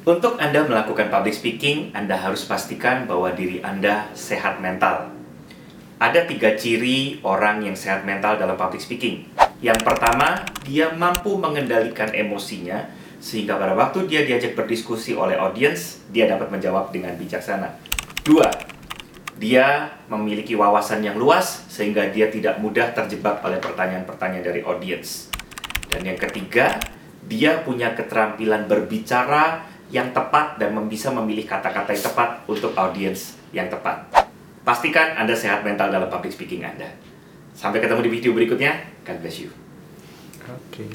Untuk Anda melakukan public speaking, Anda harus pastikan bahwa diri Anda sehat mental. Ada tiga ciri orang yang sehat mental dalam public speaking. Yang pertama, dia mampu mengendalikan emosinya sehingga pada waktu dia diajak berdiskusi oleh audiens, dia dapat menjawab dengan bijaksana. Dua, dia memiliki wawasan yang luas sehingga dia tidak mudah terjebak oleh pertanyaan-pertanyaan dari audiens. Dan yang ketiga, dia punya keterampilan berbicara yang tepat dan bisa memilih kata-kata yang tepat untuk audiens yang tepat. Pastikan Anda sehat mental dalam public speaking Anda. Sampai ketemu di video berikutnya. God bless you. Oke.